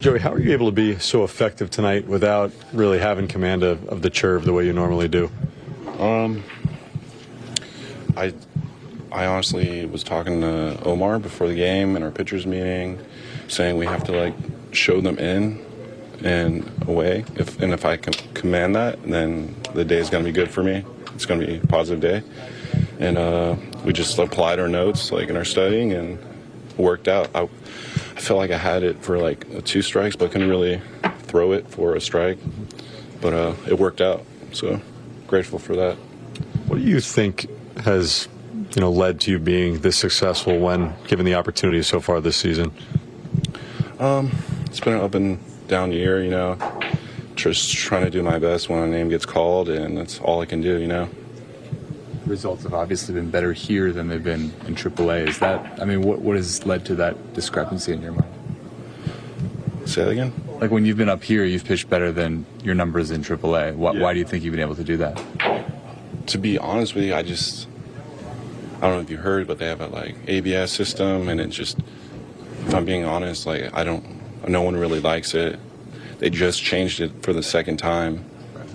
Joey, how are you able to be so effective tonight without really having command of, of the curve the way you normally do? Um, I, I honestly was talking to Omar before the game in our pitchers meeting, saying we have to like show them in and away. If and if I can command that, then the day is gonna be good for me. It's gonna be a positive day, and uh, we just applied our notes like in our studying and worked out. I, I felt like I had it for like two strikes, but couldn't really throw it for a strike. But uh, it worked out, so grateful for that. What do you think has you know led to you being this successful when given the opportunity so far this season? Um, it's been an up and down year, you know. Just trying to do my best when a name gets called, and that's all I can do, you know. Results have obviously been better here than they've been in AAA. Is that, I mean, what, what has led to that discrepancy in your mind? Say that again? Like when you've been up here, you've pitched better than your numbers in AAA. Why, Yeah. why do you think you've been able to do that? To be honest with you, I just I don't know if you heard, but they have a like ABS system, and it just if I'm being honest, like I don't, no one really likes it. They just changed it for the second time.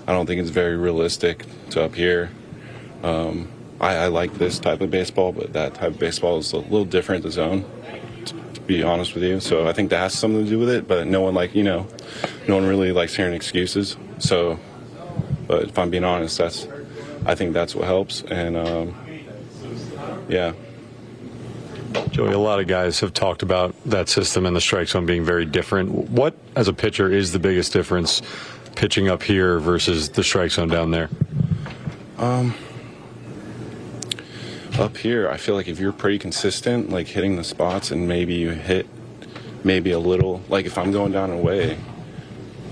I don't think it's very realistic to up here. Um, I, I like this type of baseball, but that type of baseball is a little different. The zone, to, to be honest with you. So I think that has something to do with it. But no one like you know, no one really likes hearing excuses. So, but if I'm being honest, that's I think that's what helps. And um, yeah, Joey, a lot of guys have talked about that system and the strike zone being very different. What, as a pitcher, is the biggest difference pitching up here versus the strike zone down there? Um, up here, I feel like if you're pretty consistent, like hitting the spots, and maybe you hit maybe a little, like if I'm going down and away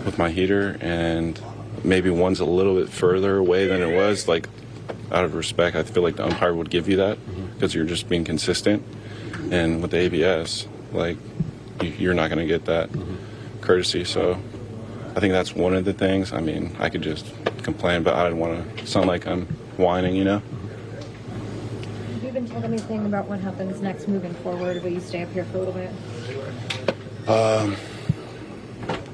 with my heater, and maybe one's a little bit further away than it was, like out of respect, I feel like the umpire would give you that mm-hmm. because you're just being consistent. And with the ABS, like you- you're not going to get that mm-hmm. courtesy. So I think that's one of the things. I mean, I could just complain, but I don't want to sound like I'm whining, you know? Have you been told anything about what happens next moving forward? Will you stay up here for a little bit? Um,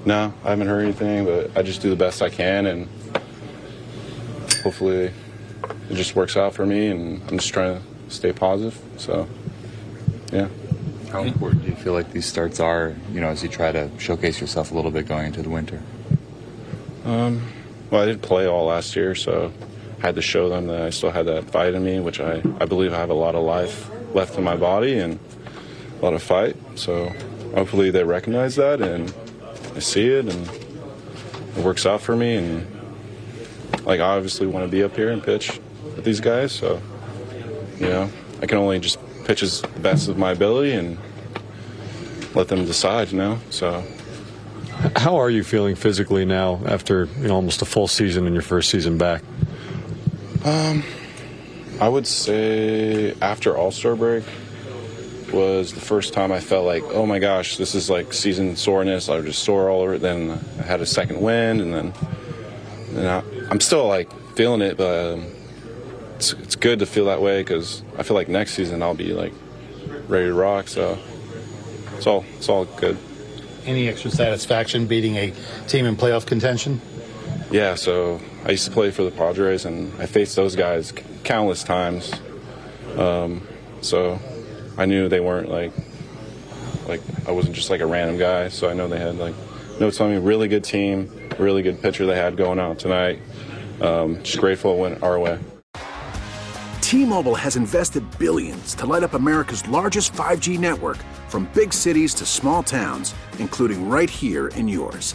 no, I haven't heard anything, but I just do the best I can, and hopefully it just works out for me. And I'm just trying to stay positive. So, yeah. How important do you feel like these starts are, you know, as you try to showcase yourself a little bit going into the winter? Um, well, I did play all last year, so I had to show them that I still had that fight in me, which I, I believe I have a lot of life left in my body and a lot of fight. So hopefully they recognize that and I see it and it works out for me. And like, I obviously want to be up here and pitch with these guys. So, you know, I can only just pitch as best of my ability and let them decide, you know? So, How are you feeling physically now after you know, almost a full season in your first season back? Um, I would say after All Star break was the first time I felt like, oh my gosh, this is like season soreness. I was just sore all over. Then I had a second wind, and then and I, I'm still like feeling it, but um, it's it's good to feel that way because I feel like next season I'll be like ready to rock. So it's all it's all good. Any extra satisfaction beating a team in playoff contention? Yeah, so I used to play for the Padres, and I faced those guys countless times. Um, so I knew they weren't like like I wasn't just like a random guy. So I know they had like no, I mean, really good team, really good pitcher they had going out tonight. Um, just grateful it went our way. T-Mobile has invested billions to light up America's largest 5G network from big cities to small towns, including right here in yours.